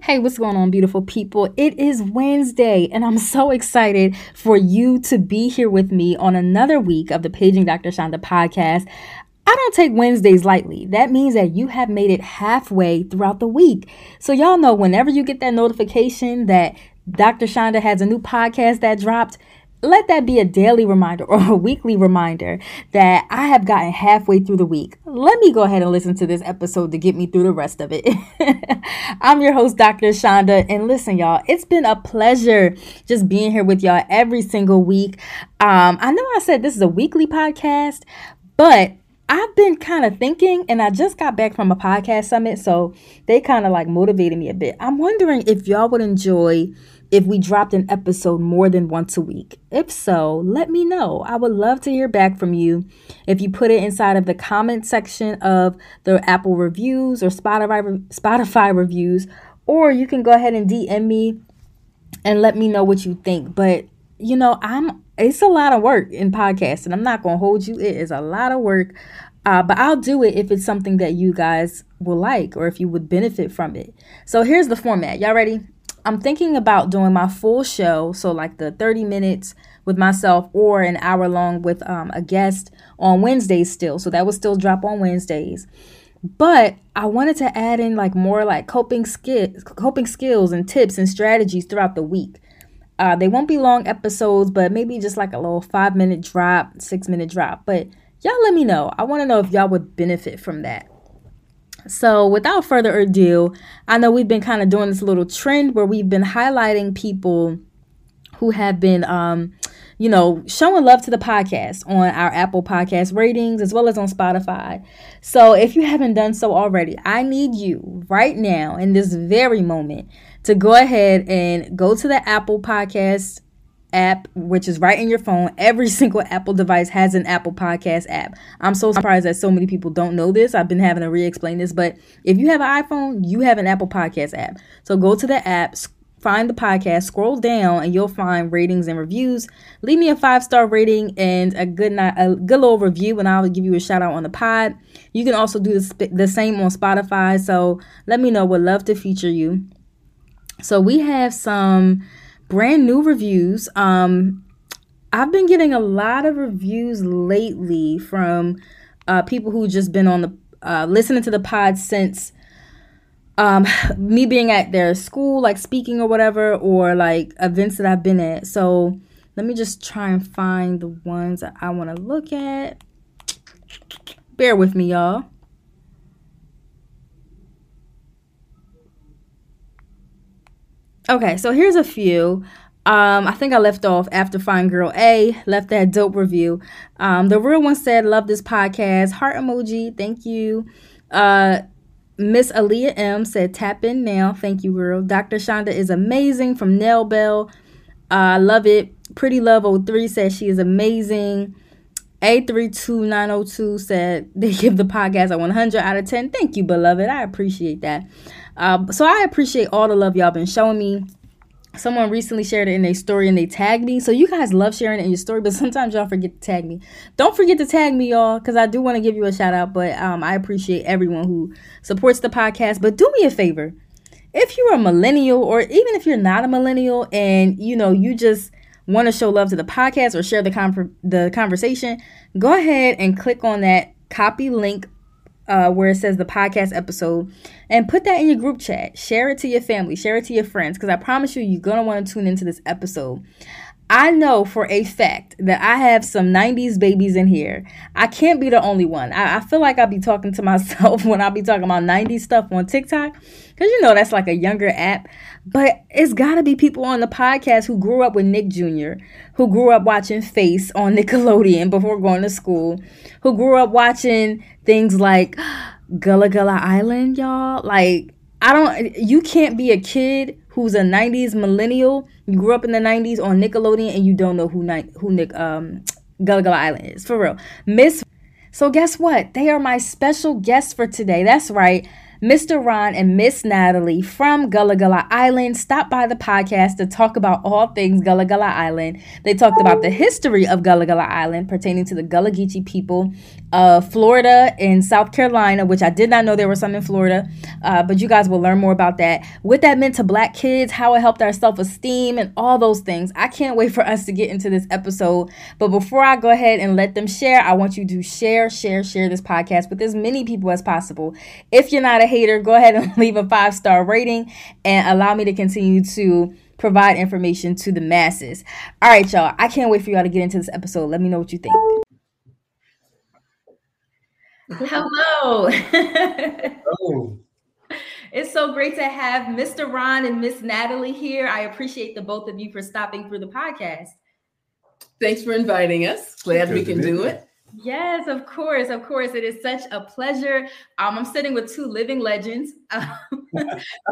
Hey, what's going on, beautiful people? It is Wednesday, and I'm so excited for you to be here with me on another week of the Paging Dr. Chanda podcast. I don't take Wednesdays lightly. That means that you have made it halfway throughout the week. So, y'all know whenever you get that notification that Dr. Chanda has a new podcast that dropped, let that be a daily reminder or a weekly reminder that I have gotten halfway through the week. Let me go ahead and listen to this episode to get me through the rest of it. I'm your host, Dr. Chanda. and listen, y'all, it's been a pleasure just being here with y'all every single week. Um, I know I said this is a weekly podcast, but I've been kind of thinking, and I just got back from a podcast summit, so they kind of like motivated me a bit. I'm wondering if y'all would enjoy if we dropped an episode more than once a week. If so, let me know. I would love to hear back from you. If you put it inside of the comment section of the Apple reviews or Spotify Spotify reviews, or you can go ahead and DM me and let me know what you think. But you know, I'm it's a lot of work in podcasting. I'm not gonna hold you. It is a lot of work. Uh, but I'll do it if it's something that you guys will like or if you would benefit from it. So here's the format. Y'all ready? I'm thinking about doing my full show, so like the 30 minutes with myself or an hour long with um, a guest on Wednesdays still. So that will still drop on Wednesdays. But I wanted to add in like more like coping skills, coping skills and tips and strategies throughout the week. Uh, they won't be long episodes, but maybe just like a little five minute drop, six minute drop. But y'all let me know. I want to know if y'all would benefit from that. So, without further ado, I know we've been kind of doing this little trend where we've been highlighting people who have been, um, you know, showing love to the podcast on our Apple Podcast ratings as well as on Spotify. So, if you haven't done so already, I need you right now in this very moment to go ahead and go to the Apple Podcast app, which is right in your phone. Every single Apple device has an Apple Podcast app. I'm so surprised that so many people don't know this. I've been having to re explain this, but if you have an iPhone, you have an Apple Podcast app. So go to the app, find the podcast, scroll down, and you'll find ratings and reviews. Leave me a five star rating and a good night, a good little review, and I'll give you a shout out on the pod. You can also do the, the same on Spotify. So let me know. Would love to feature you. So we have some brand new reviews. Um, I've been getting a lot of reviews lately from uh, people who just been on the uh, listening to the pod since um, me being at their school, like speaking or whatever, or like events that I've been at. So let me just try and find the ones that I want to look at. Bear with me, y'all. Okay, so here's a few. Um, I think I left off after Fine Girl A left that dope review. Um, the real one said, "Love this podcast." Heart emoji. Thank you. Uh, Miss Aaliyah M said, "Tap in now." Thank you, girl. Dr. Chanda is amazing from Nail Bell. I uh, love it. Pretty Love 03 says she is amazing. A32902 said they give the podcast a 100 out of 10. Thank you, beloved. I appreciate that. Uh, so I appreciate all the love y'all been showing me. Someone recently shared it in a story and they tagged me. So you guys love sharing it in your story, but sometimes y'all forget to tag me. Don't forget to tag me, y'all, because I do want to give you a shout out. But um, I appreciate everyone who supports the podcast. But do me a favor. If you're a millennial, or even if you're not a millennial and you know you just want to show love to the podcast or share the con- the conversation, go ahead and click on that copy link uh, where it says the podcast episode and put that in your group chat. Share it to your family, share it to your friends, because I promise you, you're going to want to tune into this episode. I know for a fact that I have some 90s babies in here. I can't be the only one. I, I feel like I'll be talking to myself when I'll be talking about 90s stuff on TikTok. Because you know that's like a younger app. But it's got to be people on the podcast who grew up with Nick Jr., who grew up watching Face on Nickelodeon before going to school, who grew up watching things like Gullah Gullah Island, y'all. Like, I don't, you can't be a kid who's a 90s millennial. You grew up in the 90s on Nickelodeon and you don't know who who Nick um Gullah Gullah Island is. For real. Miss So guess what? They are my special guests for today. That's right. Mr. Ron and Miss Natalie from Gullah Gullah Island stopped by the podcast to talk about all things Gullah Gullah Island. They talked about the history of Gullah Gullah Island pertaining to the Gullah Geechee people of Florida and South Carolina, which I did not know there were some in Florida, uh, but you guys will learn more about that. What that meant to black kids, how it helped our self esteem, and all those things. I can't wait for us to get into this episode. But before I go ahead and let them share, I want you to share, share, share this podcast with as many people as possible. If you're not a hater, go ahead and leave a five star rating and allow me to continue to provide information to the masses. All right, y'all. I can't wait for y'all to get into this episode. Let me know what you think. Hello. oh. It's so great to have Mr. Ron and Miss Natalie here. I appreciate the both of you for stopping through the podcast. Thanks for inviting us. Glad Good we can do it. Yes, of course, of course. It is such a pleasure. Um, I'm sitting with two living legends,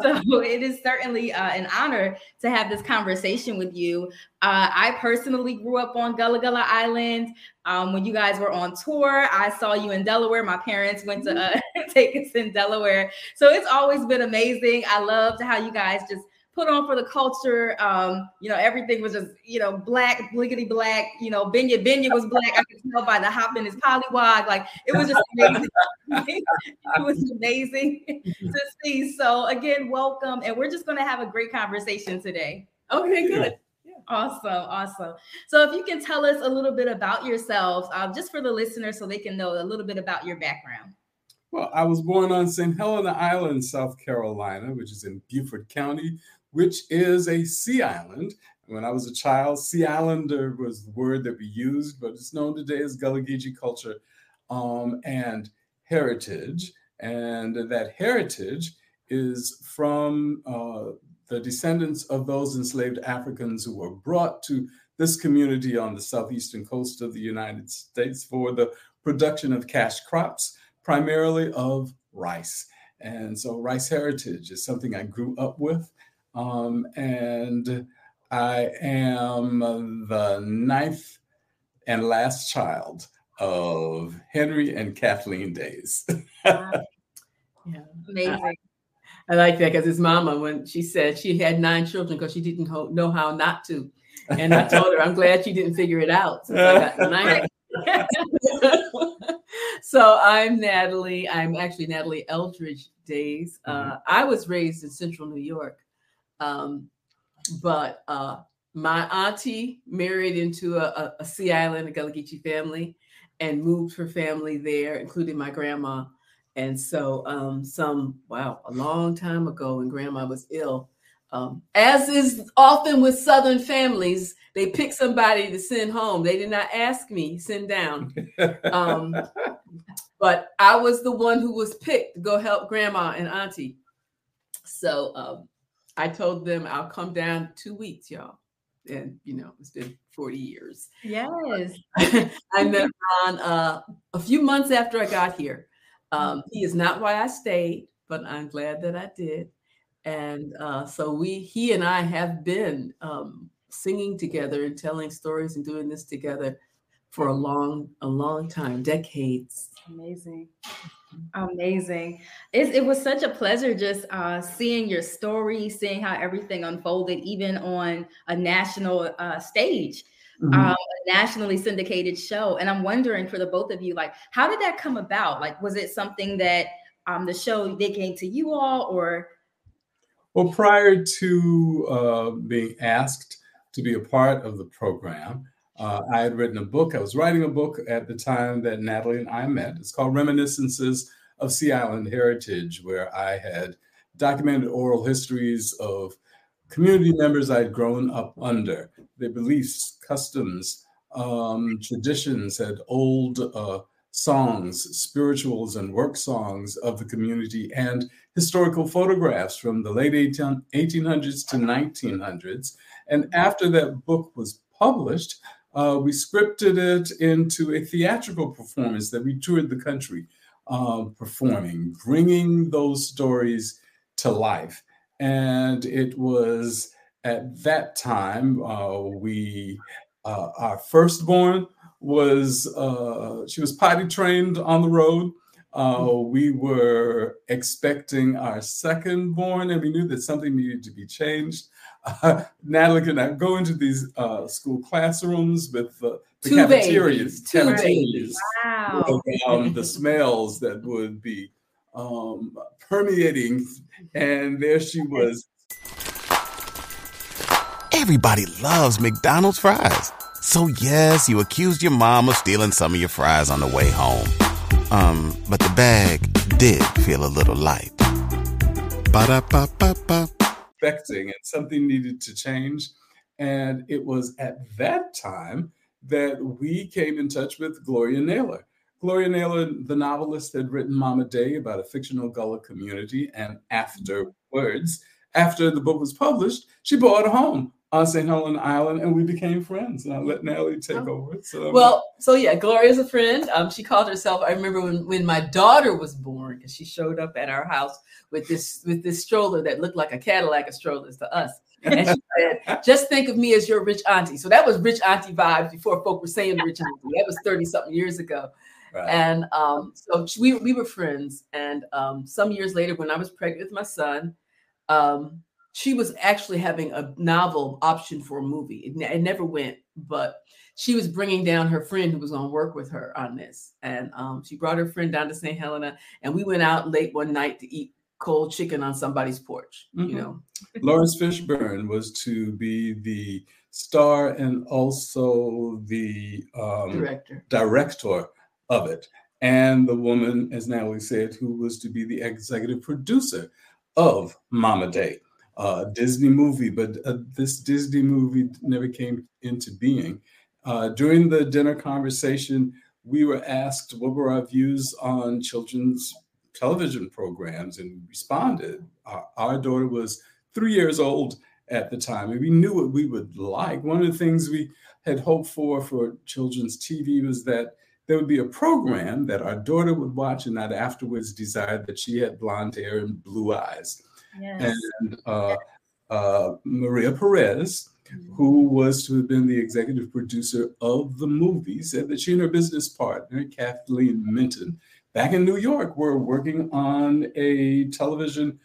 so it is certainly uh, an honor to have this conversation with you. Uh, I personally grew up on Gullah Gullah Island. Um, when you guys were on tour, I saw you in Delaware. My parents went to uh, take us in Delaware, so it's always been amazing. I loved how you guys just put on for the culture. Um, you know, everything was just, you know, black, bliggity black. You know, Binyah Binyah was black. I could tell by the hop in his pollywog. Like it was just amazing. it was amazing to see. So again, welcome. And we're just gonna have a great conversation today. Okay, good. Awesome, awesome. So, if you can tell us a little bit about yourselves, um, just for the listeners, so they can know a little bit about your background. Well, I was born on St. Helena Island, South Carolina, which is in Beaufort County, which is a sea island. When I was a child, Sea Islander was the word that we used, but it's known today as Gullah Geechee culture um, and heritage. And that heritage is from uh, the descendants of those enslaved Africans who were brought to this community on the southeastern coast of the United States for the production of cash crops, primarily of rice. And so, rice heritage is something I grew up with. Um, and I am the ninth and last child of Henry and Kathleen Daise. yeah, amazing. I, I like that because his mama, when she said she had nine children because she didn't ho- know how not to, and I told her I'm glad she didn't figure it out. so I'm Natalie. I'm actually Natalie Eldridge Daise. Mm-hmm. Uh, I was raised in Central New York. Um, but uh, my auntie married into a, a, Sea Island, a Gullah Geechee family, and moved her family there, including my grandma. And so, um, some wow, a long time ago, when grandma was ill, um, as is often with Southern families, they pick somebody to send home. They did not ask me, send down. Um, but I was the one who was picked to go help grandma and auntie. So um, I told them I'll come down two weeks, y'all. And you know, it's been 40 years. Yes. I met Ron uh, a few months after I got here. Um, he is not why I stayed, but I'm glad that I did. And uh, so we, he and I have been um, singing together and telling stories and doing this together for a long, a long time, decades. Amazing. Amazing. It, it was such a pleasure just uh, seeing your story, seeing how everything unfolded, even on a national uh, stage, mm-hmm. um, a nationally syndicated show. And I'm wondering for the both of you, like, how did that come about? Like, was it something that um, the show they came to you all, or? Well, prior to uh, being asked to be a part of the program, uh, I had written a book. I was writing a book at the time that Natalie and I met. It's called Reminiscences of Sea Island heritage, where I had documented oral histories of community members I'd grown up under, their beliefs, customs, um, traditions, had old uh, songs, spirituals, and work songs of the community, and historical photographs from the late 18, 1800s to 1900s. And after that book was published, uh, we scripted it into a theatrical performance that we toured the country uh, performing, bringing those stories to life. And it was at that time uh, we uh, our firstborn was uh, she was potty trained on the road. Uh, we were expecting our second born, and we knew that something needed to be changed. Uh, Natalie can I go into these uh, school classrooms with the Two cafeterias, babies, cafeterias, Wow. with, um, the smells that would be um, permeating, and there she was Everybody loves McDonald's fries. So yes, you accused your mom of stealing some of your fries on the way home. Um, but the bag did feel a little light. Ba-da-ba-ba-ba. Expecting, and something needed to change. And it was at that time that we came in touch with Gloria Naylor. Gloria Naylor, the novelist, had written Mama Day about a fictional Gullah community. And afterwards, after the book was published, she bought a home on St. Helena Island and we became friends. And I let Natalie take Oh. over. So Well, so yeah, Gloria's a friend. Um, she called herself. I remember when when my daughter was born, because she showed up at our house with this with this stroller that looked like a Cadillac of strollers to us. And she said, "Just think of me as your rich auntie." So that was rich auntie vibes before folk were saying rich auntie. That was thirty something years ago. right. And um, so we we were friends. And um, some years later, when I was pregnant with my son, um, she was actually having a novel option for a movie. It, it never went, but she was bringing down her friend who was going to work with her on this. And um, she brought her friend down to St. Helena, and we went out late one night to eat cold chicken on somebody's porch. Mhm. You know, Laurence Fishburne was to be the star and also the um, director. director of it, and the woman, as Natalie said, who was to be the executive producer of Mama Day, uh, Disney movie. But uh, this Disney movie never came into being. Uh, during the dinner conversation, we were asked what were our views on children's television programs, and we responded. Our, our daughter was three years old at the time, and we knew what we would like. One of the things we had hoped for for children's TV was that there would be a program that our daughter would watch and not afterwards desire that she had blonde hair and blue eyes. And uh, uh, Maria Perez, who was to have been the executive producer of the movie, said that she and her business partner, Kathleen Minton, back in New York, were working on a television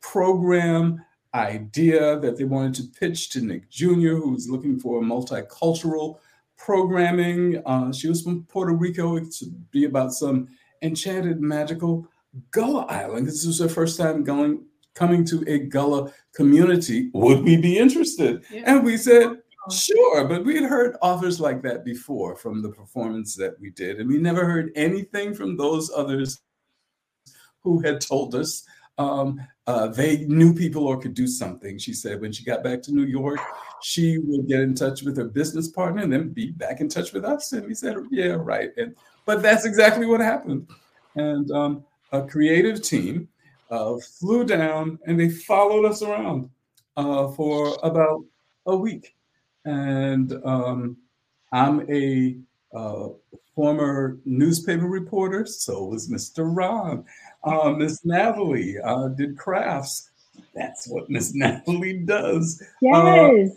program idea that they wanted to pitch to Nick Jr., who was looking for multicultural programming. Uh, she was from Puerto Rico. It should be about some enchanted, magical Gullah Island. This was her first time going coming to a Gullah community. Would we be interested? Yeah. And we said, sure. But we had heard offers like that before from the performance that we did, and we never heard anything from those others who had told us um, uh, they knew people or could do something. She said when she got back to New York, she would get in touch with her business partner and then be back in touch with us. And we said, yeah, right. And but that's exactly what happened. And um, a creative team uh, flew down and they followed us around uh, for about a week. And um, I'm a uh, former newspaper reporter, so was Mr. Ron. Uh, Miss Natalie uh, did crafts. That's what Miss Natalie does. Yes.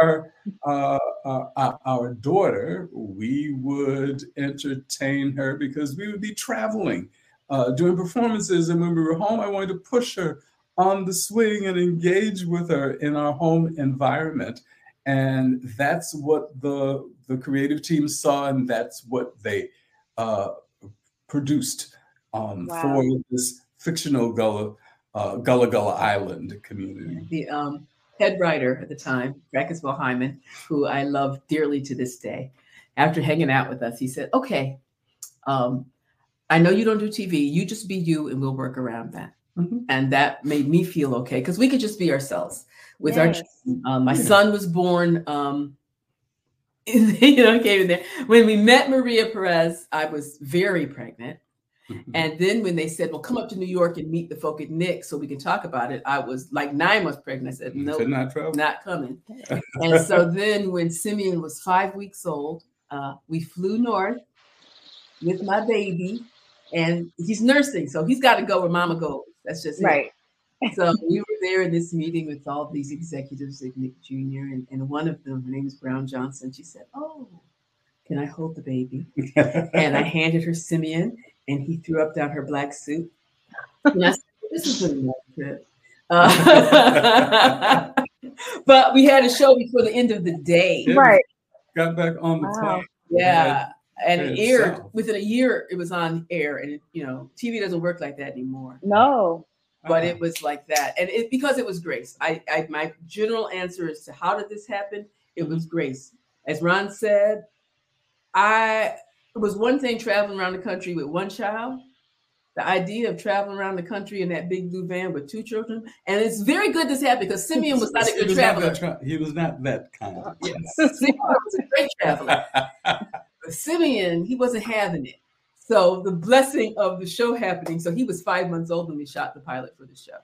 Our, uh, uh, our, our daughter, we would entertain her because we would be traveling, uh, doing performances. And when we were home, I wanted to push her on the swing and engage with her in our home environment. And that's what the, the creative team saw, and that's what they uh, produced um, Wow. for this fictional Gullah, uh, Gullah Gullah Island community. The um, head writer at the time, Racketsville Hyman, who I love dearly to this day, after hanging out with us, he said, "Okay, um, I know you don't do TV. You just be you, and we'll work around that. Mhm. And that made me feel okay because we could just be ourselves with our. Yes. Um, my Yeah. son was born. Um, you know, came in there when we met Maria Perez. I was very pregnant. Mm-hmm. And then when they said, "Well, come up to New York and meet the folk at Nick so we can talk about it," I was like nine months pregnant. I said, "No, not not coming." and so then, when Simeon was five weeks old, uh, we flew north with my baby, and he's nursing, so he's got to go where Mama goes. That's just it. Right. So we were there in this meeting with all these executives like Nick Jr. and, and one of them, her name is Brown Johnson. She said, "Oh, can I hold the baby?" and I handed her Simeon, and he threw up down her black suit. And I said, "This is a nice trip." Uh, but we had a show before the end of the day. Right. Got back on the Wow. plane. Yeah. And it Yeah, aired south. within a year, it was on air. And, it, you know, TV doesn't work like that anymore. No. But Uh-huh. it was like that. And it because it was Grace. I, I my general answer is to how did this happen? It was Grace. As Ron said, I it was one thing traveling around the country with one child. The idea of traveling around the country in that big blue van with two children, and it's very good this happened because Simeon was not a good was not traveler. that tra- he was not that kind. Of Yes. Simeon was a great traveler. But Simeon, he wasn't having it. So the blessing of the show happening. So he was five months old when we shot the pilot for the show.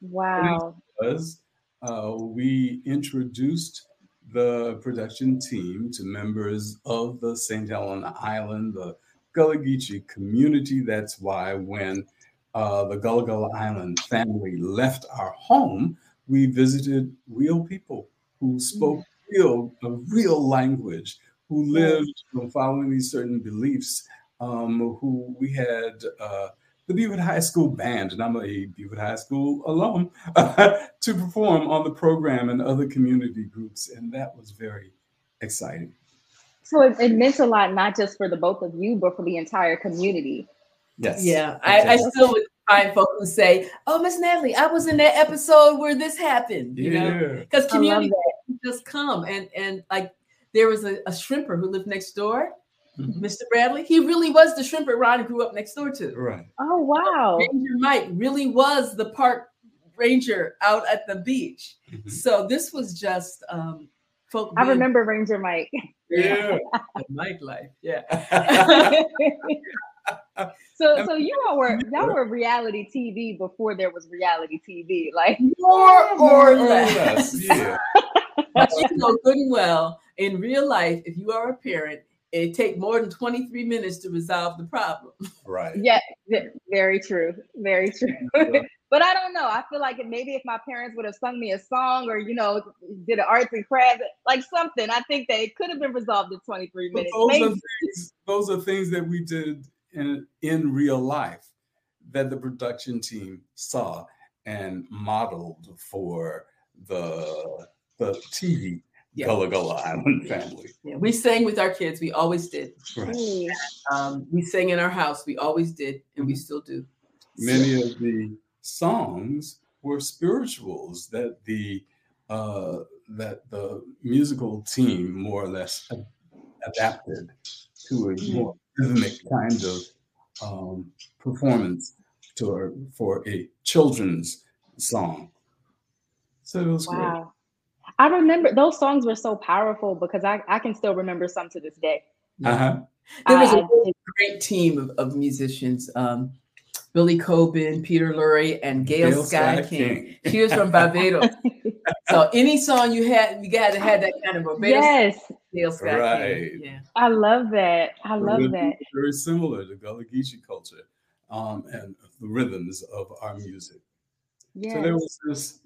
Wow. was uh, we introduced the production team to members of the St. Helena Island, the Gullah Geechee community. That's why when uh, the Gullah Gullah Island family left our home, we visited real people who spoke real, a real language, who lived you know, following these certain beliefs, um, who we had uh, the Beaufort High School band, and I'm a Beaufort High School alum, to perform on the program and other community groups. And that was very exciting. So it, it meant a lot, not just for the both of you, but for the entire community. Yes. Yeah, I, I still would find folks who say, "Oh, Miss Natalie, I was in that episode where this happened." You know, because community just come and and like there was a, a shrimper who lived next door, Mhm. Mr. Bradley. He really was the shrimper Ron grew up next door to. Right. Oh wow. Ranger Mike really was the park ranger out at the beach. Mhm. So this was just um folk. I being- remember Ranger Mike. Yeah. the Mike life. Yeah. so so you all were y'all were reality TV before there was reality TV. Like More More or or less. less. Yeah. But you know good and well in real life, if you are a parent, it take more than 23 minutes to resolve the problem. Right. yeah, very true. Very true. but I don't know. I feel like maybe if my parents would have sung me a song or you know did an arts and crafts like something, I think that it could have been resolved in 23 But minutes. those are things, those are things that we did in in real life that the production team saw and modeled for the the TV Yeah. Gullah Gullah Island family. Yeah, we sang with our kids. We always did. Right. Um, we sang in our house. We always did, and we still do. Many of the songs were spirituals that the uh, that the musical team more or less adapted to a more rhythmic kind of um, performance to for a children's song. So it was wow. I remember those songs were so powerful because I, I can still remember some to this day. Uh-huh. There was a I- really great team of, of musicians. Um, Billy Coben, Peter Lurie, and Gail, Gail Sky, Sky King. King. She was from Barbados. so any song you had, you got to have that kind of Barbados. yes, Gail Sky Right. King. Yeah. I love that. I love rhythm that. is Very similar to Gullah Geechee culture um, and the rhythms of our music. Yes. So there was this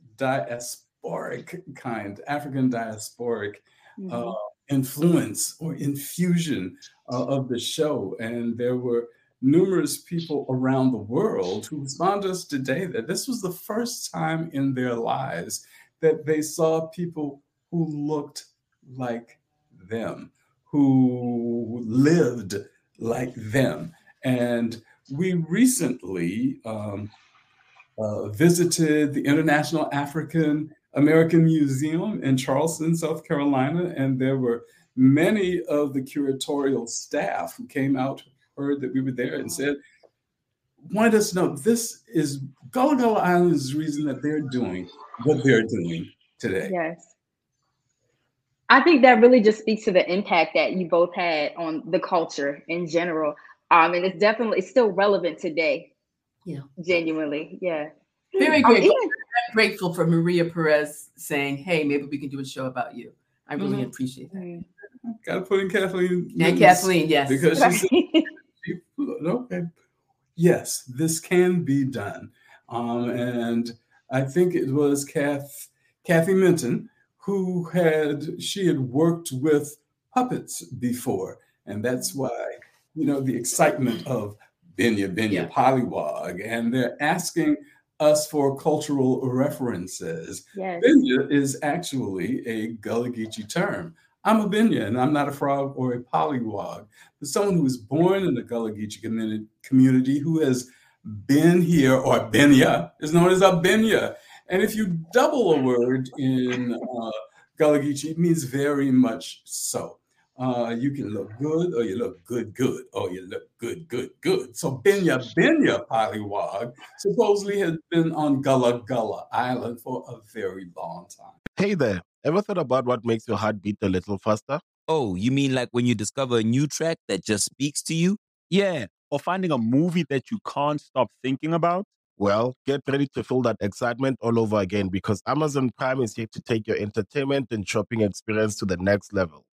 diasporic kind, African diasporic Mhm. uh, influence or infusion uh, of the show. And there were numerous people around the world who respond to us today that this was the first time in their lives that they saw people who looked like them, who lived like them. And we recently um, uh, visited the International African American Museum in Charleston, South Carolina, and there were many of the curatorial staff who came out, heard that we were there, and said wanted us to know this is Gullah Gullah Island is the reason that they're doing what they're doing today. Yes. I think that really just speaks to the impact that you both had on the culture in general. Um, and it's definitely it's still relevant today. Yeah. Genuinely. Yeah. Very grateful. even- I'm grateful for Maria Perez saying, "Hey, maybe we can do a show about you." I really Mhm. appreciate that. Mm. Got to put in Kathleen. And Newton's- Kathleen, yes. Because she said, okay, yes, this can be done. Um, and I think it was Kath, Kathy Minton who had she had worked with puppets before, and that's why you know the excitement of Binyah Binyah Yeah. Polywog, and they're asking us for cultural references. yes. Binya is actually a Gullah Geechee term. I'm a Binya and I'm not a frog or a pollywog. But someone who was born in the Gullah Geechee community, community who has been here or Binya is known as a Binya. And if you double a word in uh, Gullah Geechee, it means very much so. Uh, you can look good or you look good, good, or you look good, good, good. So Binyah Binyah Polywog supposedly has been on Gullah Gullah Island for a very long time. Hey there, ever thought about what makes your heart beat a little faster? Oh, you mean like when you discover a new track that just speaks to you? Yeah. Or finding a movie that you can't stop thinking about. Well, get ready to feel that excitement all over again because Amazon Prime is here to take your entertainment and shopping experience to the next level.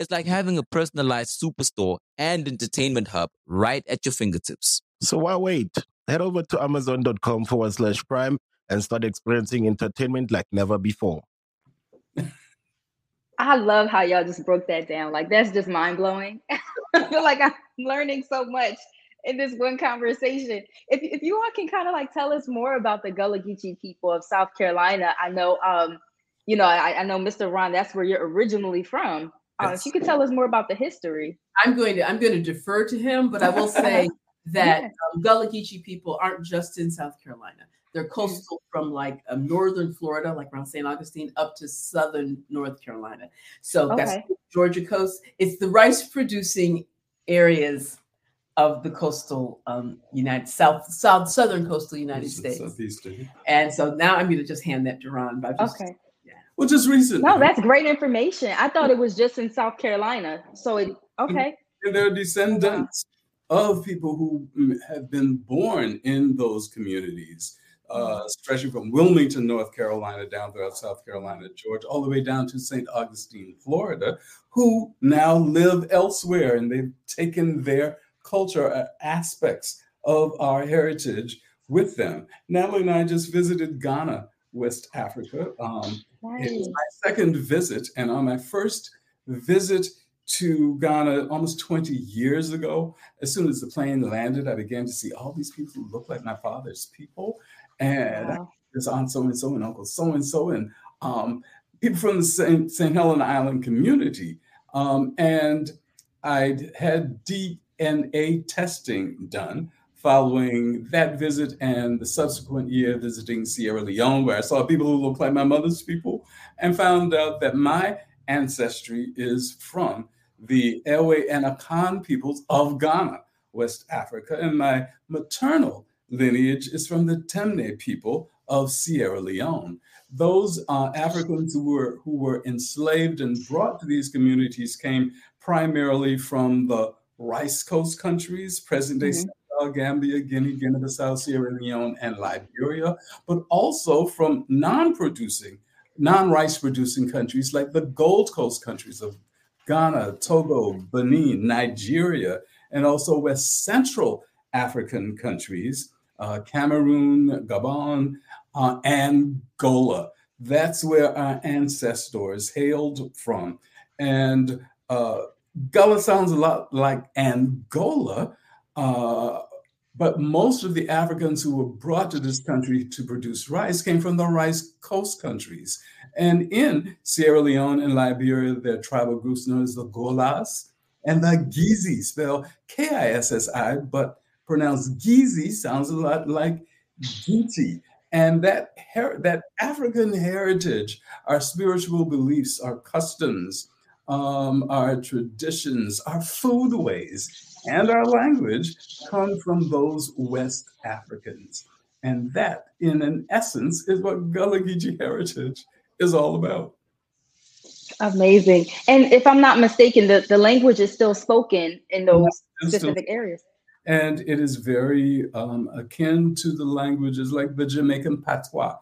It's like having a personalized superstore and entertainment hub right at your fingertips. So why wait? Head over to amazon.com forward slash prime and start experiencing entertainment like never before. I love how y'all just broke that down. Like that's just mind blowing. I feel like I'm learning so much in this one conversation. If if you all can kind of like tell us more about the Gullah Geechee people of South Carolina, I know um, you know, I, I know Mr. Ron, that's where you're originally from. Uh, if you could tell us more about the history. I'm going to I'm going to defer to him, but I will say that Yeah. um, Gullah Geechee people aren't just in South Carolina. They're coastal from like um, northern Florida, like around St. Augustine, up to southern North Carolina. So that's Georgia coast. It's the rice producing areas of the coastal um, United South South Southern coastal United This is States. Southeastern. And so now I'm going to just hand that to Ron. But just, Okay. Well, just recently. No, that's great information. I thought it was just in South Carolina. So it okay. and they're descendants of people who have been born in those communities, uh, stretching from Wilmington, North Carolina, down throughout South Carolina, Georgia, all the way down to St. Augustine, Florida, who now live elsewhere and they've taken their culture uh, aspects of our heritage with them. Natalie and I just visited Ghana, West Africa. Um, it was my second visit, and on my first visit to Ghana almost 20 years ago, as soon as the plane landed, I began to see all these people who look like my father's people. And Wow. there's aunt so and so and uncle so and so, and um, people from the St. St. Helena Island community. Um, and I'd had DNA testing done following that visit and the subsequent year visiting Sierra Leone, where I saw people who looked like my mother's people and found out that my ancestry is from the Ewe and Akan peoples of Ghana, West Africa, and my maternal lineage is from the Temne people of Sierra Leone. Those uh, Africans who were who were enslaved and brought to these communities came primarily from the Rice Coast countries, present-day Mhm. Senegal, Gambia, Guinea, Guinea-Bissau, Sierra Leone, and Liberia, but also from non-producing, non-rice producing countries like the Gold Coast countries of Ghana, Togo, Benin, Nigeria, and also West Central African countries, uh, Cameroon, Gabon, uh, Angola. That's where our ancestors hailed from. And uh, Gullah sounds a lot like Angola. Uh, But most of the Africans who were brought to this country to produce rice came from the rice coast countries. And in Sierra Leone and Liberia, there are tribal groups known as the Golas and the Gizi, spelled K I S S I, but pronounced Gizi sounds a lot like Geechee. And that, her- that African heritage, our spiritual beliefs, our customs, um, our traditions, our foodways, and our language come from those West Africans. And that, in an essence, is what Gullah Geechee heritage is all about. Amazing. And if I'm not mistaken, the, the language is still spoken in those It's still- specific areas. and it is very um, akin to the languages like the Jamaican patois.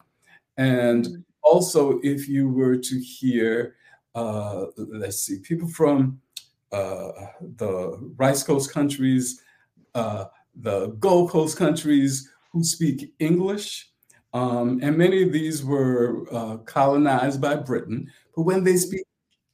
And Mm. also, if you were to hear, uh, let's see, people from the Rice Coast countries, uh, the Gold Coast countries who speak English, um, and many of these were uh, colonized by Britain, but when they speak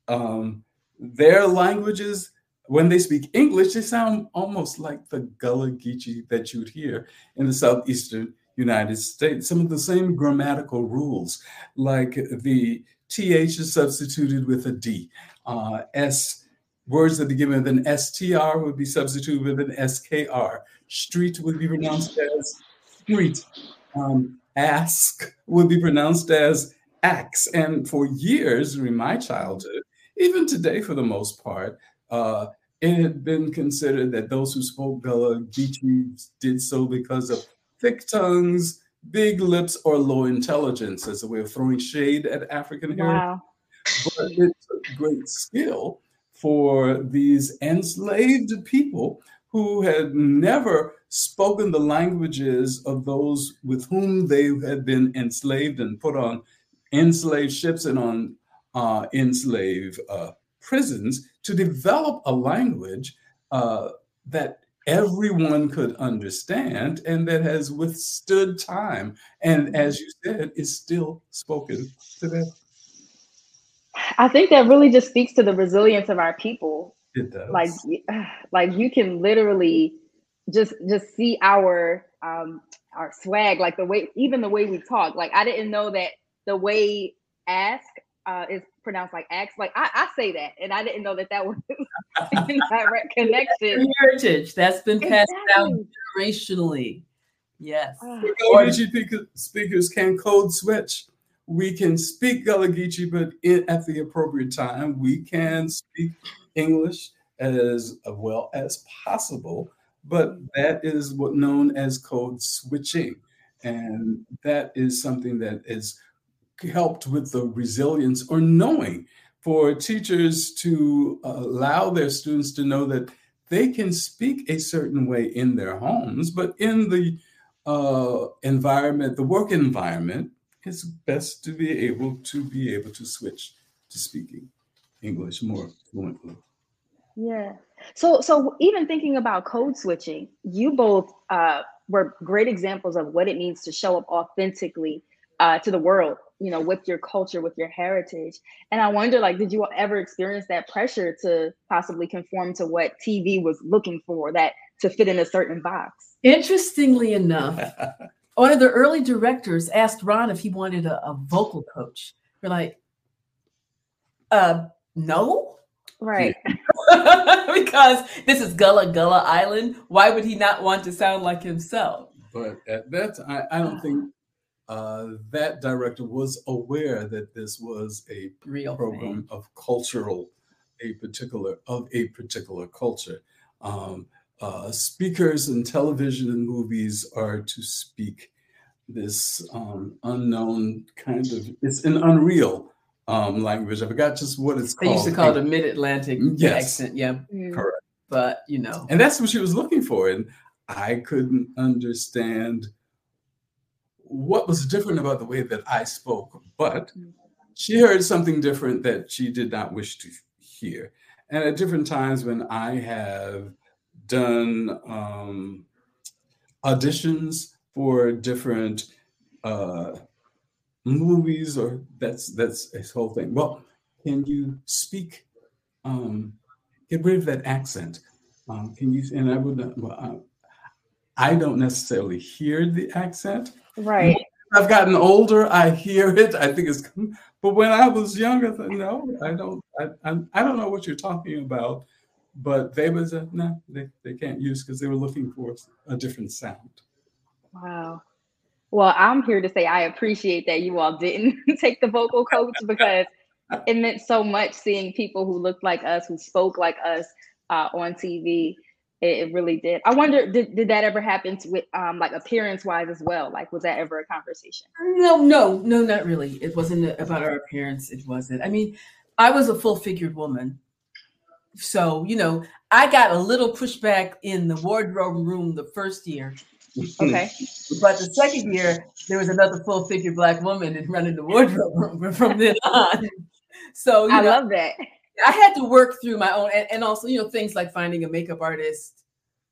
um, their languages, when they speak English, they sound almost like the Gullah Geechee that you'd hear in the southeastern United States. Some of the same grammatical rules, like the TH is substituted with a D. Uh, S words that begin with an STR would be substituted with an SKR. Street would be pronounced as street. Um, ask would be pronounced as axe. And for years in my childhood, even today for the most part, uh, it had been considered that those who spoke Gullah Geechee did so because of thick tongues, big lips, or low intelligence as a way of throwing shade at African heritage. Wow. But it took great skill for these enslaved people who had never spoken the languages of those with whom they had been enslaved and put on enslaved ships and on uh, enslaved uh, prisons to develop a language uh, that everyone could understand and that has withstood time. And as you said is still spoken today I think that really just speaks to the resilience of our people. it does Like, like you can literally just just see our um our swag, like the way even the way we talk. Like I didn't know that the way ask uh, is pronounced like ask. Like I, I say that, and I didn't know that that was a direct connection. Heritage that's been passed down Exactly. generationally. Yes. Ah, Gullah Geechee speak- speakers can code switch. We can speak Gullah Geechee, but at the appropriate time, we can speak English as well as possible. But that is what known as code switching, and that is something that is helped with the resilience or knowing for teachers to allow their students to know that they can speak a certain way in their homes, but in the uh, environment, the work environment, it's best to be able to be able to switch to speaking English more fluently. Yeah. So so even thinking about code switching, you both uh, were great examples of what it means to show up authentically uh, to the world. You know, with your culture, with your heritage. And I wonder, like, did you ever experience that pressure to possibly conform to what TV was looking for, that to fit in a certain box? Interestingly enough, one of the early directors asked Ron if he wanted a, a vocal coach. We're like, uh, no, Right. because this is Gullah Gullah Island. Why would he not want to sound like himself? But at that time, I don't think uh, that director was aware that this was a Real program thing. of cultural, a particular of a particular culture. Um, uh, speakers in television and movies are to speak this um, unknown kind of it's an unreal um, language. I forgot just what it's called. They used to call it a mid-Atlantic Yes. accent, yeah. Mm. Correct. But you know, And that's what she was looking for. And I couldn't understand what was different about the way that I spoke, but she heard something different that she did not wish to hear. And at different times when I have done um, auditions for different uh, movies, or that's that's this whole thing. Well, can you speak? Um, get rid of that accent. Um, can you? And I would. Well, I don't necessarily hear the accent. Right. I've gotten older. I hear it. I think it's, but when I was younger, I no, I don't. I, I, I don't know what you're talking about. But they was a no. They, they can't use because they were looking for a different sound. Wow. Well, I'm here to say I appreciate that you all didn't take the vocal coach because it meant so much seeing people who looked like us, who spoke like us uh, on TV. It, it, really did. I wonder, did, did that ever happen to, with um, like appearance wise as well? Like, was that ever a conversation? No, no, no, not really. It wasn't about our appearance. It wasn't. I mean, I was a full figured woman. So, you know, I got a little pushback in the wardrobe room the first year. Okay. but the second year, there was another full figured black woman and running the wardrobe room from then on. So, I know, love that. I had to work through my own, and, and, also, you know, things like finding a makeup artist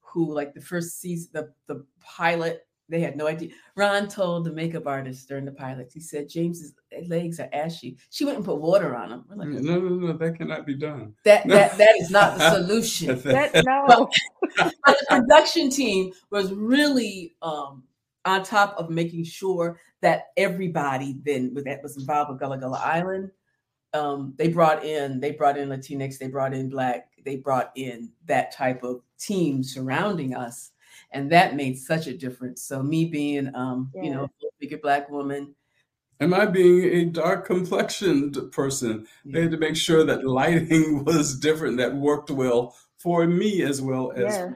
who, like the first season, the, the pilot, they had no idea. Ron told the makeup artist during the pilot, he said, James's legs are ashy. She went and put water on them. Like, no, no, no, that cannot be done. That that, that is not the solution. that, no. But, but the production team was really um, on top of making sure that everybody then that was involved with Gullah Gullah Island um, they brought in they brought in Latinx, they brought in Black, they brought in that type of team surrounding us, and that made such a difference. So me being, um, yeah. you know, a bigger Black woman, Am I being a dark complexioned person? Yeah. They had to make sure that lighting was different, that worked well for me as well as yeah.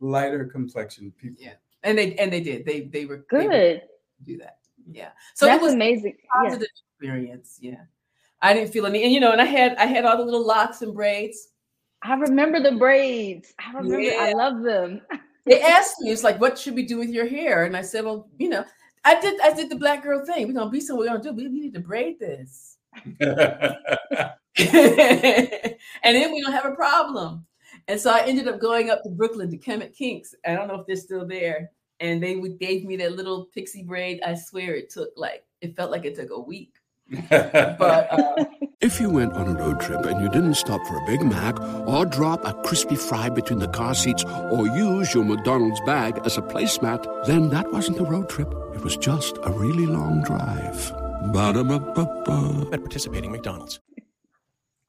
lighter complexioned people. Yeah, and they and they did. They they were good. They do that. Yeah. So that's it was amazing. Positive experience. Yeah. I didn't feel any, and you know, and I had I had all the little locks and braids. I remember the braids. I remember. Yeah. I love them. they asked me, "It's like, what should we do with your hair?" And I said, "Well, you know, I did I did the black girl thing. We're gonna be somewhere. We're gonna do. We, we need to braid this, and then we don't have a problem." And so I ended up going up to Brooklyn to Kemet Kinks. I don't know if they're still there. And they gave me that little pixie braid. I swear it took like it felt like it took a week but uh, if you went on a road trip and you didn't stop for a Big Mac or drop a crispy fry between the car seats or use your McDonald's bag as a placemat, then that wasn't a road trip. It was just a really long drive. Ba-da-ba-ba-ba. At participating McDonald's.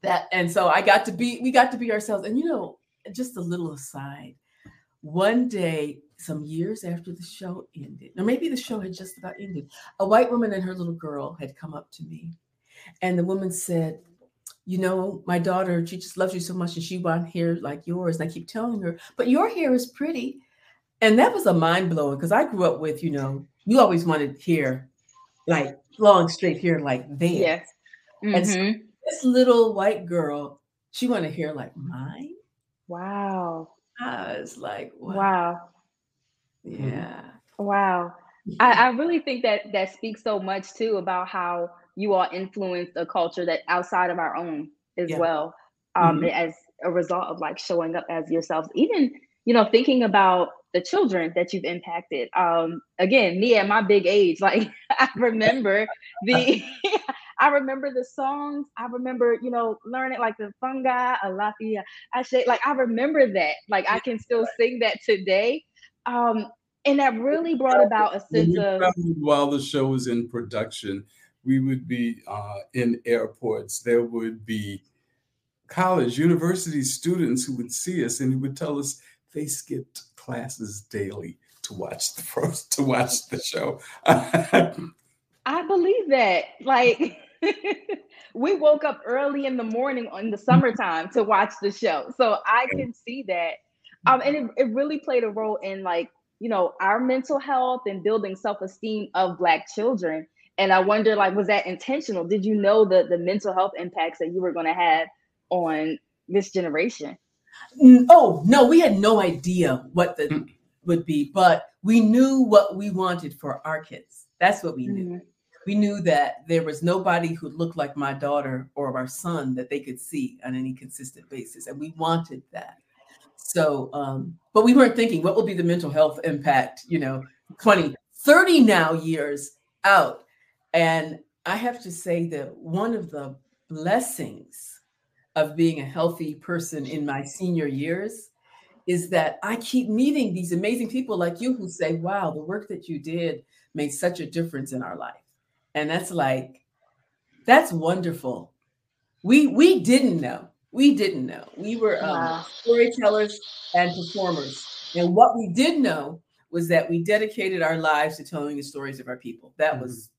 That and so I got to be we got to be ourselves. And you know, just a little aside. One day some years after the show ended, or maybe the show had just about ended, a white woman and her little girl had come up to me. And the woman said, You know, my daughter, she just loves you so much and she wants hair like yours. And I keep telling her, But your hair is pretty. And that was a mind blowing because I grew up with, you know, you always wanted hair like long, straight hair like that. Yes. Mm-hmm. And so mm-hmm. this little white girl, she wanted hair like mine. Wow. I was like, wow. wow. Yeah. Wow. I, I really think that that speaks so much too about how you all influenced a culture that outside of our own as yeah. well. Um, mm-hmm. as a result of like showing up as yourselves, even you know, thinking about the children that you've impacted. Um, again, me at my big age, like I remember the I remember the songs. I remember, you know, learning like the Funga, alafia, I say like I remember that. Like I can still sing that today. Um, and that really brought about a sense of while the show was in production, we would be uh, in airports. There would be college, university students who would see us and would tell us they skipped classes daily to watch the first to watch the show. I believe that. Like we woke up early in the morning in the summertime to watch the show. So I can see that um, and it, it really played a role in like you know our mental health and building self-esteem of black children. And i wonder like was that intentional? Did you know the the mental health impacts that you were going to have on this generation? Oh no we had no idea what the mm. would be but we knew what we wanted for our kids. That's what we knew. Mm-hmm. we knew that there was nobody who looked like my daughter or our son that they could see on any consistent basis and we wanted that so, um, but we weren't thinking what will be the mental health impact, you know, 20, 30 now years out. And I have to say that one of the blessings of being a healthy person in my senior years is that I keep meeting these amazing people like you who say, wow, the work that you did made such a difference in our life. And that's like, that's wonderful. We we didn't know. We didn't know. We were um, Wow. storytellers and performers. And what we did know was that we dedicated our lives to telling the stories of our people. That was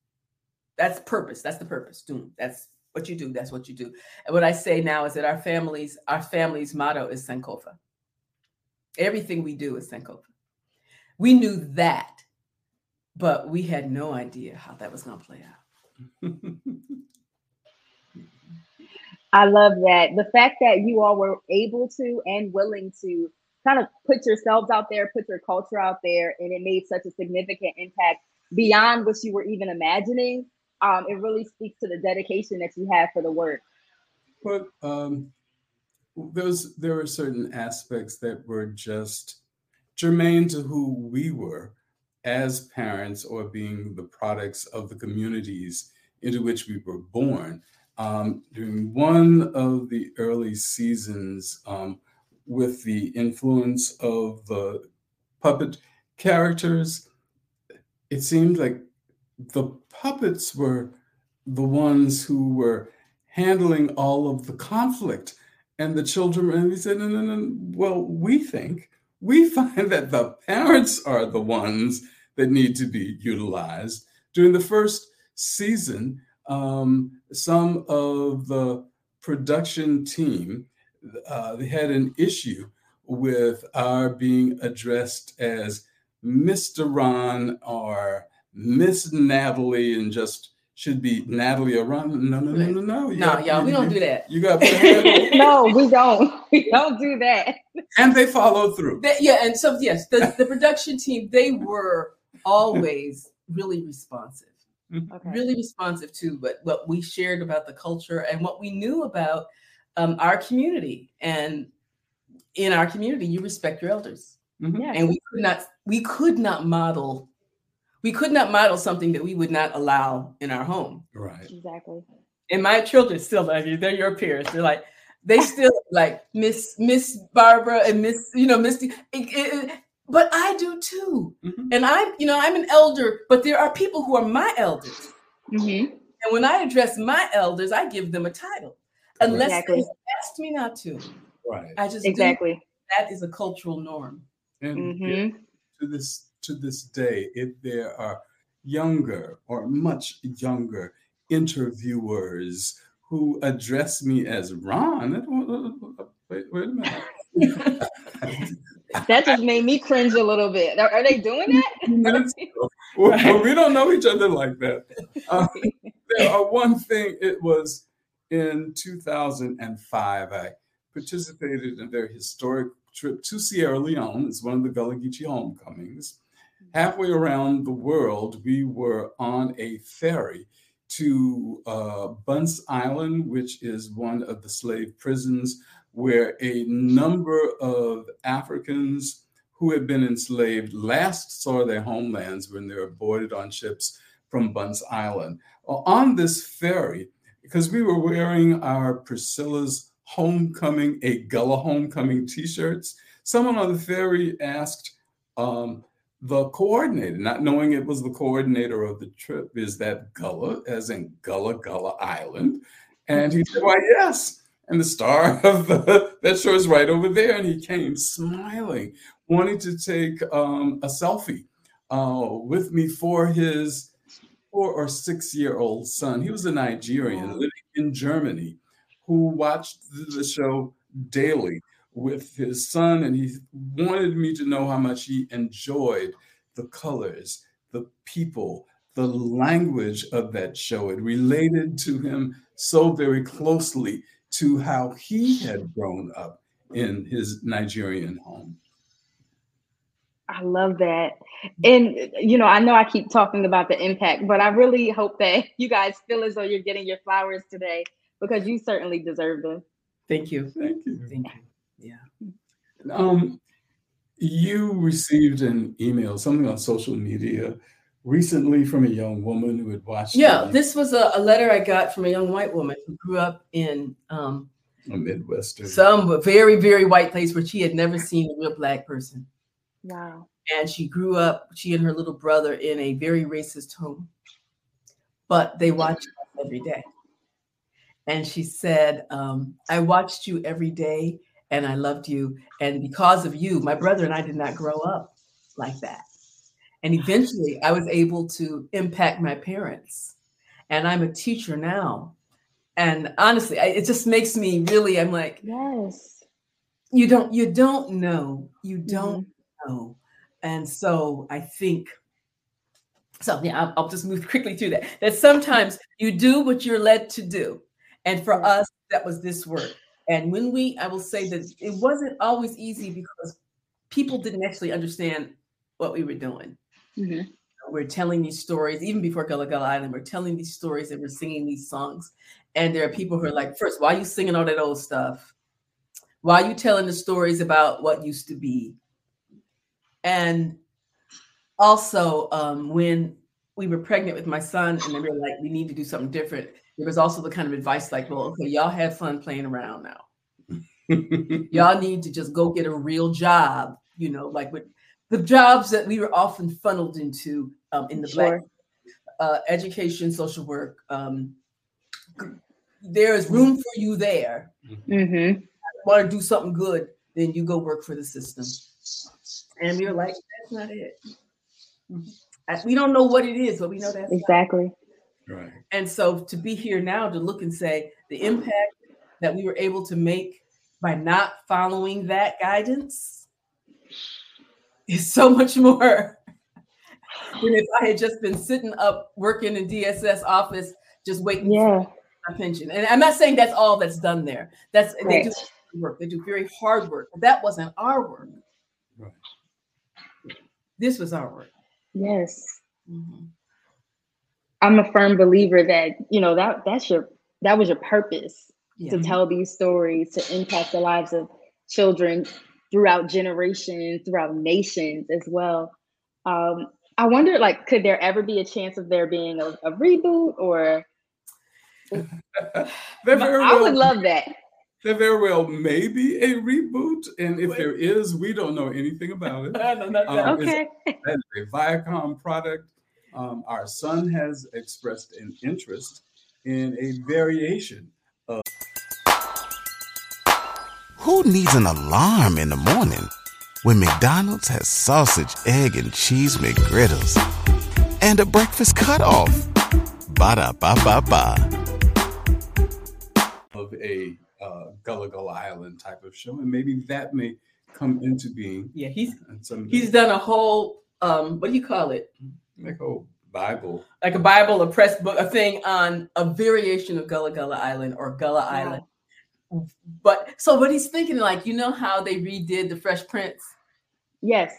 that's purpose. That's the purpose. Doom. That's what you do. That's what you do. And what I say now is that our families, our family's motto is Sankofa. Everything we do is Sankofa. We knew that, but we had no idea how that was going to play out. I love that. The fact that you all were able to and willing to kind of put yourselves out there, put your culture out there, and it made such a significant impact beyond what you were even imagining. Um, it really speaks to the dedication that you have for the work. But um, those there were certain aspects that were just germane to who we were as parents or being the products of the communities into which we were born. Um, during one of the early seasons, um, with the influence of the puppet characters, it seemed like the puppets were the ones who were handling all of the conflict. And the children, and we said, no, no, no. Well, we think, we find that the parents are the ones that need to be utilized. During the first season, um, some of the production team, uh, they had an issue with our being addressed as Mr. Ron or Miss Natalie and just should be Natalie or Ron. No, no, no, no, no. You No, got- y'all, we you- don't do that. You got no, we don't. We don't do that. and they follow through. That- yeah, and so yes, the, the production team, they were always really responsive. Okay. really responsive to what, what we shared about the culture and what we knew about um, our community. And in our community, you respect your elders. Mhm. Yeah. And we could not we could not model we could not model something that we would not allow in our home. Right. Exactly. And my children still love you. They're your peers. They're like they still like Miss Miss Barbara and Miss you know Misty. It- it- it- but I do too. Mhm. And I'm you know I'm an elder, but there are people who are my elders. hmm And when I address my elders, I give them a title. Unless Exactly. they asked me not to. Right. I just do. Exactly. that is a cultural norm. And hmm to this to this day, if there are younger or much younger interviewers who address me as Ron, wait, wait a minute. That just made me cringe a little bit. Are, they doing that? well, we don't know each other like that. Uh, there one thing. It was in 2005. I participated in their historic trip to Sierra Leone. It's one of the Gullah Geechee homecomings. Halfway around the world, we were on a ferry to uh, Bunce Island, which is one of the slave prisons where a number of Africans who had been enslaved last saw their homelands when they were boarded on ships from Bunce Island. On this ferry, because we were wearing our Priscilla's homecoming, a Gullah homecoming t-shirts, someone on the ferry asked um, the coordinator, not knowing it was the coordinator of the trip, is that Gullah, as in Gullah Gullah Island? And he said, why, yes. And the star of the, that show is right over there. And he came smiling, wanting to take um, a selfie uh, with me for his four or six year old son. He was a Nigerian living in Germany who watched the the show daily with his son. And he wanted me to know how much he enjoyed the colors, the people, the language of that show. It related to him so very closely to how he had grown up in his Nigerian home. I love that. And, you know, I know I keep talking about the impact, but I really hope that you guys feel as though you're getting your flowers today because you certainly deserve them. Thank you. Thank you. Thank you. Yeah. Um, you received an email, something on social media recently from a young woman who had watched. Yeah, the- this was a, a letter I got from a young white woman who grew up in um, A Midwestern. Some very, very white place where she had never seen a real black person. Wow. And she grew up, she and her little brother, in a very racist home. But they watched us every day. And she said, um, I watched you every day and I loved you. And because of you, my brother and I did not grow up like that. And eventually I was able to impact my parents. And I'm a teacher now. And honestly, I, it just makes me really, I'm like, Yes. you don't, you don't know, you mm-hmm. don't know. And so I think, so yeah, I'll, I'll just move quickly through that. That sometimes you do what you're led to do. And for us, that was this work. And when we, I will say that it wasn't always easy because people didn't actually understand what we were doing. Mhm. We're telling these stories, even before Gullah Gullah Island, we're telling these stories and we're singing these songs. And there are people who are like, first, why are you singing all that old stuff? Why are you telling the stories about what used to be? And also, um, when we were pregnant with my son, and they were like, we need to do something different, there was also the kind of advice like, well, okay, y'all have fun playing around now. Y'all need to just go get a real job, you know, like with the jobs that we were often funneled into um, in the black uh, education, social work. Um, there is room for you there. Mm-hmm. Want to do something good, then you go work for the system. And we were like, that's not it. Uh, We don't know what it is, but we know that's not Exactly. right. and so to be here now to look and say the impact that we were able to make by not following that guidance is so much more than if I had just been sitting up working in DSS office just waiting Yeah. for my pension. And I'm not saying that's all that's done there. That's they do work. They do very hard work. But that wasn't our work. Right. This was our work. Yes. Mhm. I'm a firm believer that, you know, that that's your that was your purpose Yeah. to tell these stories, to impact the lives of children throughout generations, throughout nations as well. Um, I wonder, like, could there ever be a chance of there being a, a reboot or There very I would love that. There very well may be a reboot, and if there is, we don't know anything about it. No, not that. Um, it's- Okay. That is a Viacom product. Um, our son has expressed an interest in a variation. Who needs an alarm in the morning when McDonald's has sausage, egg, and cheese McGriddles and a breakfast cutoff? Ba da ba ba ba. of a uh, Gullah Gullah Island type of show, and maybe that may come into being. Yeah, he's And he's done a whole um what do you call it? like oh Bible. Like a Bible, a press book, a thing on a variation of Gullah Gullah Island or Gullah Island. But so what he's thinking, like, you know how they redid the Fresh Prince? Yes.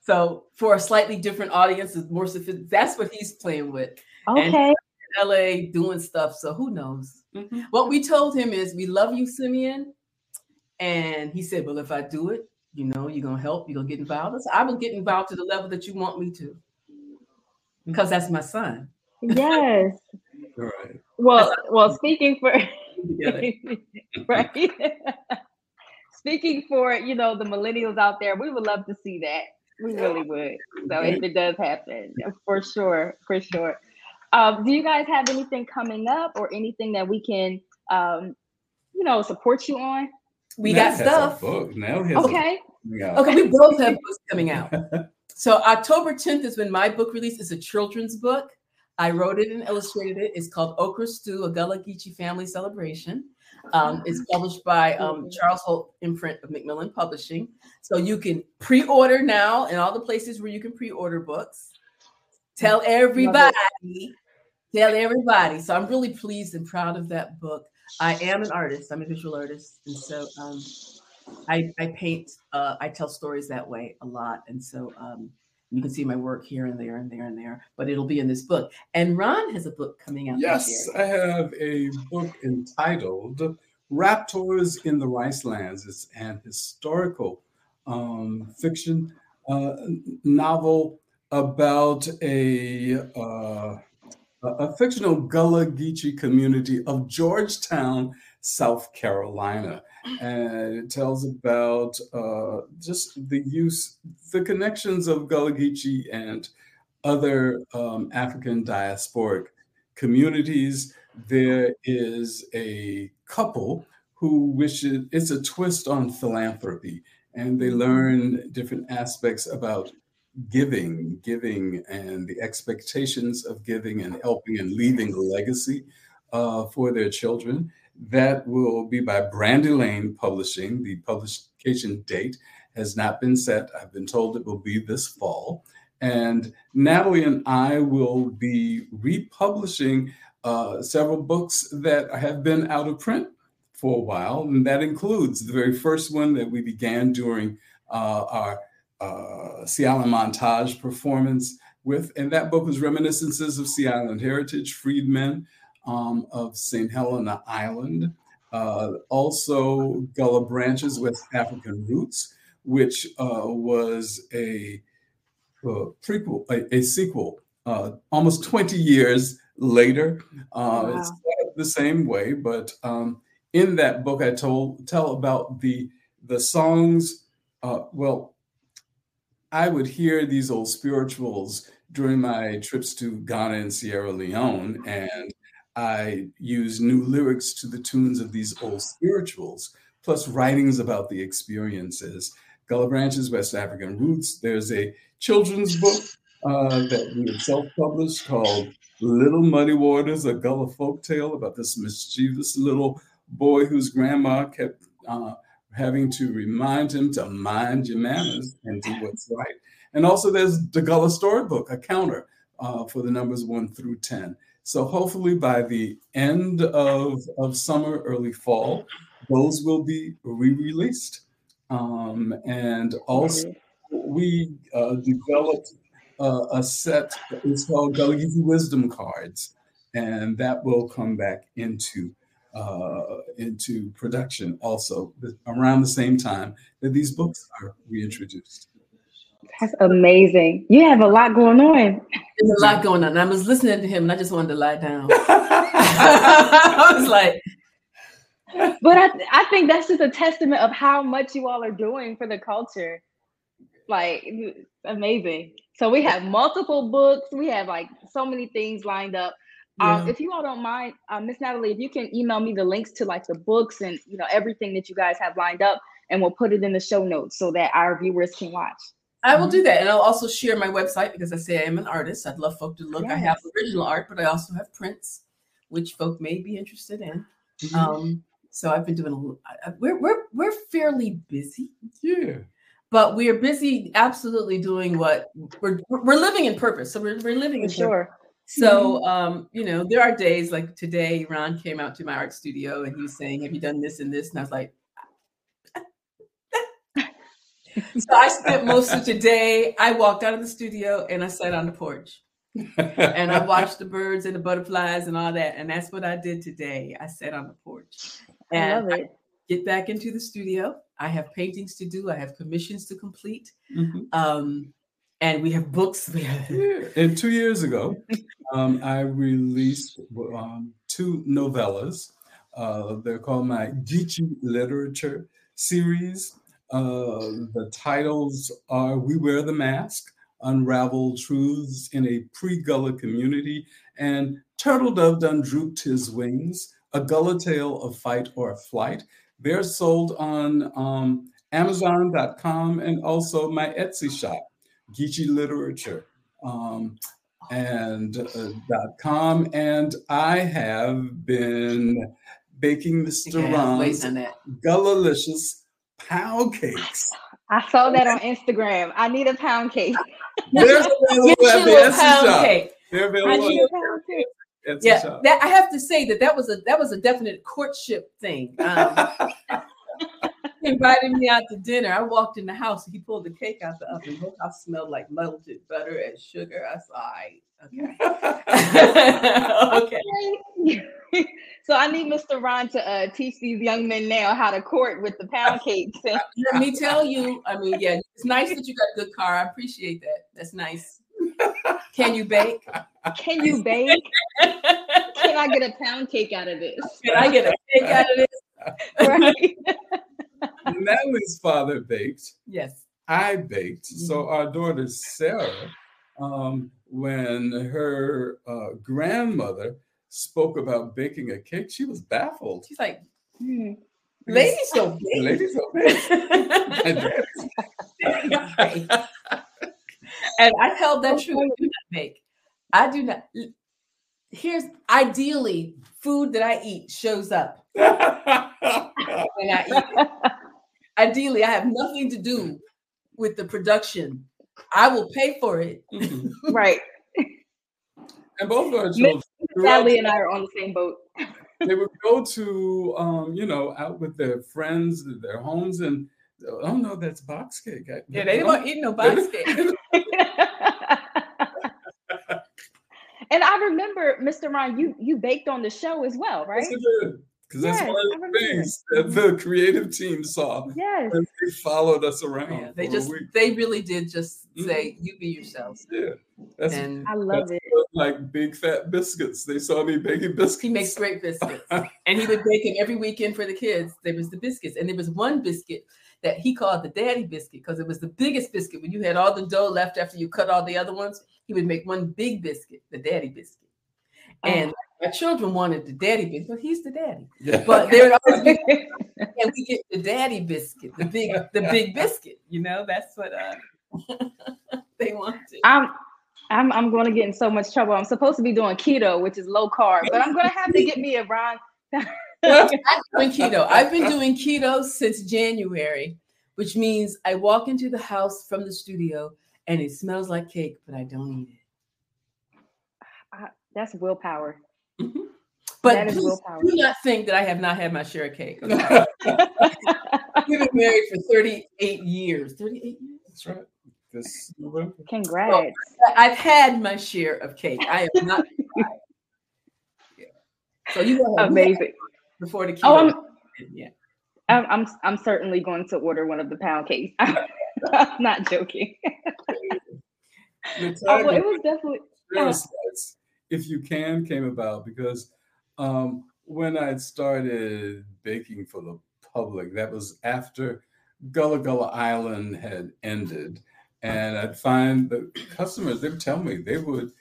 So for a slightly different audience, is more sophisticated. That's what he's playing with. Okay. LA doing stuff. So who knows? Mm-hmm. What we told him is we love you, Simeon. And he said, Well, if I do it, you know, you're gonna help, you're gonna get involved. I said, I will get involved to the level that you want me to. Mm-hmm. Because that's my son. Yes. All right. Well, well, speaking for Together. right. Speaking for you know the millennials out there, we would love to see that. We really would. So if it does happen, for sure, for sure. Um, do you guys have anything coming up or anything that we can, um, you know, support you on? We Nat got has a stuff. book. Now has Okay. coming. Okay, we both have books coming out. So October 10th is when my book release is a children's book. I wrote it and illustrated it. It's called Okra Stew, a Gullah Geechee family celebration. Um, it's published by um, Charles Holt imprint of Macmillan Publishing. So you can pre-order now in all the places where you can pre-order books. Tell everybody. Tell everybody. So I'm really pleased and proud of that book. I am an artist. I'm a visual artist, and so um, I, I paint. Uh, I tell stories that way a lot, and so um, you can see my work here and there and there and there. But it'll be in this book. And Ron has a book coming out. Yes. I have a book entitled Raptors in the Rice Lands. It's an historical um, fiction uh, novel about a, uh, a fictional Gullah Geechee community of Georgetown South Carolina. And it tells about uh, just the use, the connections of Gullah Geechee and other um, African diasporic communities. There is a couple who wishes, it's a twist on philanthropy, and they learn different aspects about giving, giving, and the expectations of giving and helping and leaving a legacy uh, for their children. That will be by Brandy Lane Publishing. The publication date has not been set. I've been told it will be this fall. And Natalie and I will be republishing uh, several books that have been out of print for a while. And that includes the very first one that we began during uh, our uh, Sea Island montage performance with. And that book was Reminiscences of Sea Island Heritage, Freedmen um, of St. Helena Island. Uh, also, Gullah Branches, with African Roots, which uh, was a, a uh, prequel, a, a sequel, uh, almost 20 years later. Uh, wow. It's the same way, but um, in that book, I told tell about the the songs. Uh, well, I would hear these old spirituals during my trips to Ghana and Sierra Leone, and I use new lyrics to the tunes of these old spirituals, plus writings about the experiences. Gullah Branches, West African Roots. There's a children's book uh, that we self-published called Little Muddy Waters, a Gullah folk tale about this mischievous little boy whose grandma kept uh, having to remind him to mind your manners and do what's right. And also, there's the Gullah Storybook, a counter uh, for the numbers one through 10. So, hopefully, by the end of, of summer, early fall, those will be re released. Um, and also, we uh, developed uh, a set, it's called Gullah Wisdom Cards, and that will come back into uh, into production also around the same time that these books are reintroduced. That's amazing. You have a lot going on. There's a lot going on. I was listening to him and I just wanted to lie down. I was like, but I, I think that's just a testament of how much you all are doing for the culture. Like amazing. So we have multiple books. We have like so many things lined up. Um, yeah. Um, if you all don't mind, uh, Miss Natalie, if you can email me the links to like the books and you know everything that you guys have lined up, and we'll put it in the show notes so that our viewers can watch. I will do that, and I'll also share my website because I say I am an artist. I'd love folk to look. Yes. I have original art, but I also have prints, which folk may be interested in. Mm-hmm. Um, so I've been doing a little. We're we're we're fairly busy. Yeah but we are busy absolutely doing what we're we're living in purpose so we're, we're living in sure purpose. So, mm-hmm. um, you know, there are days like today, Ron came out to my art studio and he was saying, Have you done this and this? And I was like, So I spent most of today. I walked out of the studio and I sat on the porch and I watched the birds and the butterflies and all that. And that's what I did today. I sat on the porch and I get back into the studio. I have paintings to do, I have commissions to complete. Mm-hmm. Um, and we have books. We have... Yeah. And two years ago, um, I released um, two novellas. Uh, they're called my Geechee Literature series. Uh, the titles are We Wear the Mask, Unravel Truths in a Pre Gullah Community, and Turtle Dove Done Drooped His Wings, A Gullah Tale of Fight or Flight. They're sold on um, Amazon.com and also my Etsy shop. Geechee Literature um, and uh, .com, and I have been baking Mr. Ron's Gullah'licious pound cakes. I saw that on Instagram. I need a pound cake. There's available Get a pound cake. They're available. I need a pound cake. yeah, that I have to say that that was a that was a definite courtship thing. Um, invited me out to dinner. I walked in the house he pulled the cake out the oven. The house smelled like melted butter and sugar. I said, okay. okay. so I need Mr. Ron to uh, teach these young men now how to court with the pound cakes. Let me tell you, I mean, yeah, it's nice that you got a good car. I appreciate that. That's nice. Can you bake? Can you bake? Can I get a pound cake out of this? Can I get a cake out of this? Right. Natalie's father baked. Yes. I baked. So our daughter Sarah, um, when her uh, grandmother spoke about baking a cake, she was baffled. She's like, Hmm. ladies don't bake. Ladies don't bake. And and I held that true. I do not bake. I do not. Here's ideally food that I eat shows up when I eat. Ideally, I have nothing to do with the production. I will pay for it. Mhm. right. and both our children, Sally and I are on the same boat. they would go to, um, you know, out with their friends, their homes, and oh no, that's box cake. I- Yeah, they don't eat no box cake. And I remember, Mr. Ron, you you baked on the show as well, right? Yes. Because that's one of the things that the creative team saw. Yes. And they followed us around. Yeah, they just they really did just say, mm-hmm. "You be yourselves." Yeah. That's, And I love that's it. like big fat biscuits. They saw me baking biscuits. he makes great biscuits, and he would bake them every weekend for the kids. There was the biscuits, and there was one biscuit that he called the daddy biscuit because it was the biggest biscuit. When you had all the dough left after you cut all the other ones, he would make one big biscuit, the daddy biscuit. And my children wanted the daddy biscuit, but he's the daddy. Yeah. But there would always be, and we get the daddy biscuit, the big, the big biscuit. You know, that's what uh, they wanted. I'm I'm I'm going to get in so much trouble. I'm supposed to be doing keto, which is low carb, but I'm going to have to get me a Ron. I'm doing keto. I've been doing keto since January, which means I walk into the house from the studio and it smells like cake, but I don't eat it. That's willpower. Mm-hmm. But That is please willpower. do not think that I have not had my share of cake. okay? We've been married for 38 years. 38 years? That's right. This November. Congrats. I've had my share of cake. I have not. Yeah. So you go ahead. Amazing. Before the keto. Oh, I'm, yeah. I'm I'm I'm certainly going to order one of the pound cakes. I'm not joking. Oh, well, it was definitely Share slice, if you can, came about because um, when I started baking for the public, that was after Gullah Gullah Island had ended. And I'd find the customers, they would tell me they would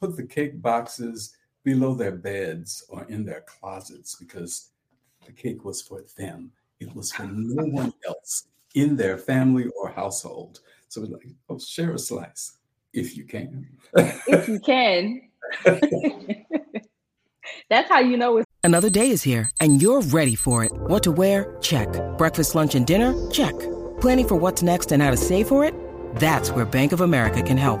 put the cake boxes below their beds or in their closets because the cake was for them. It was for no one else in their family or household. So it's like, oh, share a slice if you can. if you can. That's how you know it's Another day is here, and you're ready for it. What to wear? Check. Breakfast, lunch, and dinner? Check. Planning for what's next and how to save for it? That's where Bank of America can help.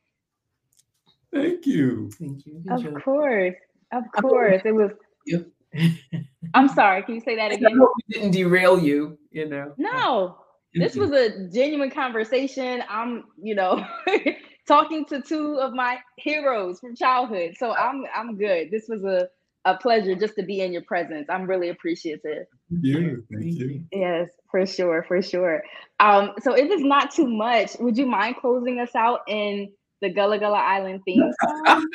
Thank you. Thank you. Of course. Of course. It was. I'm sorry, can you say that again? I hope we didn't derail you, you know. No. This was a genuine conversation. I'm, you know, talking to two of my heroes from childhood. So I'm I'm good. This was a a pleasure just to be in your presence. I'm really appreciative. You. Thank you. Yes, for sure, for sure. Um, so if it's not too much, would you mind closing us out in the Gullah Gullah Island theme song?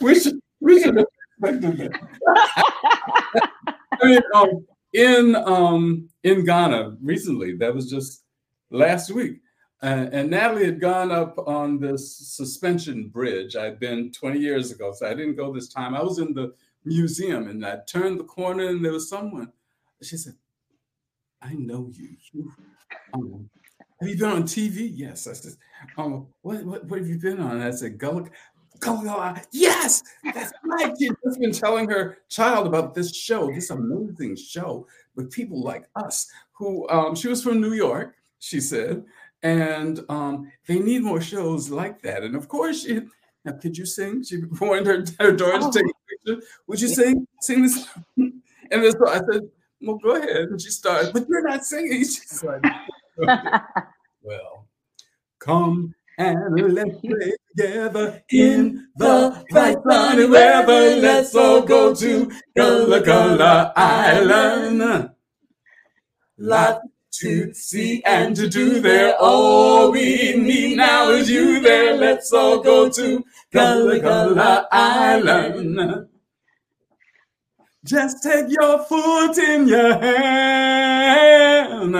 we should we should that. I mean, um, in um in Ghana recently, that was just last week. Uh, and Natalie had gone up on this suspension bridge. I'd been 20 years ago, so I didn't go this time. I was in the museum and I turned the corner and there was someone. She said, I know you. You, um, have you been on TV? Yes. I said, um, what, what, what have you been on? I said, Gullah, Gullah. Yes, that's right. She's just been telling her child about this show, this amazing show with people like us who, um, she was from New York, she said, and um, they need more shows like that. And of course, she, Now, could you sing? She wanted her, her daughter Oh. to take a picture. Would you sing? Sing this. And then so I said, Well, go ahead. And she started, but you're not singing. She's like, Well, come and let's play together in the bright sunny weather. Let's all go to Gullah Gullah Island. Lot to see and to do there. All we need now is you there. Let's all go to Gullah Gullah Island. Just take your foot in your hand.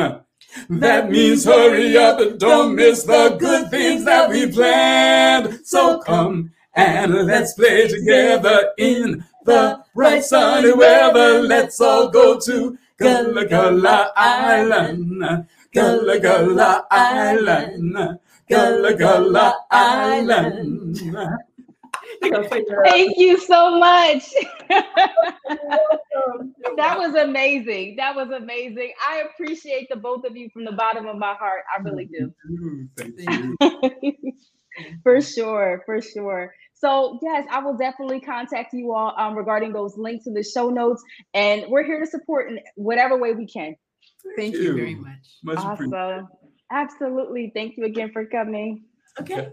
That means hurry up and don't miss the good things that we planned. So come and let's play together in the bright sunny weather. Let's all go to Gullah Gullah Island. Gullah Gullah Island. Gullah Gullah Island. Thank you so much. that was amazing. That was amazing. I appreciate the both of you from the bottom of my heart. I really do. Thank you. for sure, for sure. So yes, I will definitely contact you all um, regarding those links in the show notes, and we're here to support in whatever way we can. Thank you very much. Much appreciated. Awesome. Absolutely. Thank you again for coming. Okay.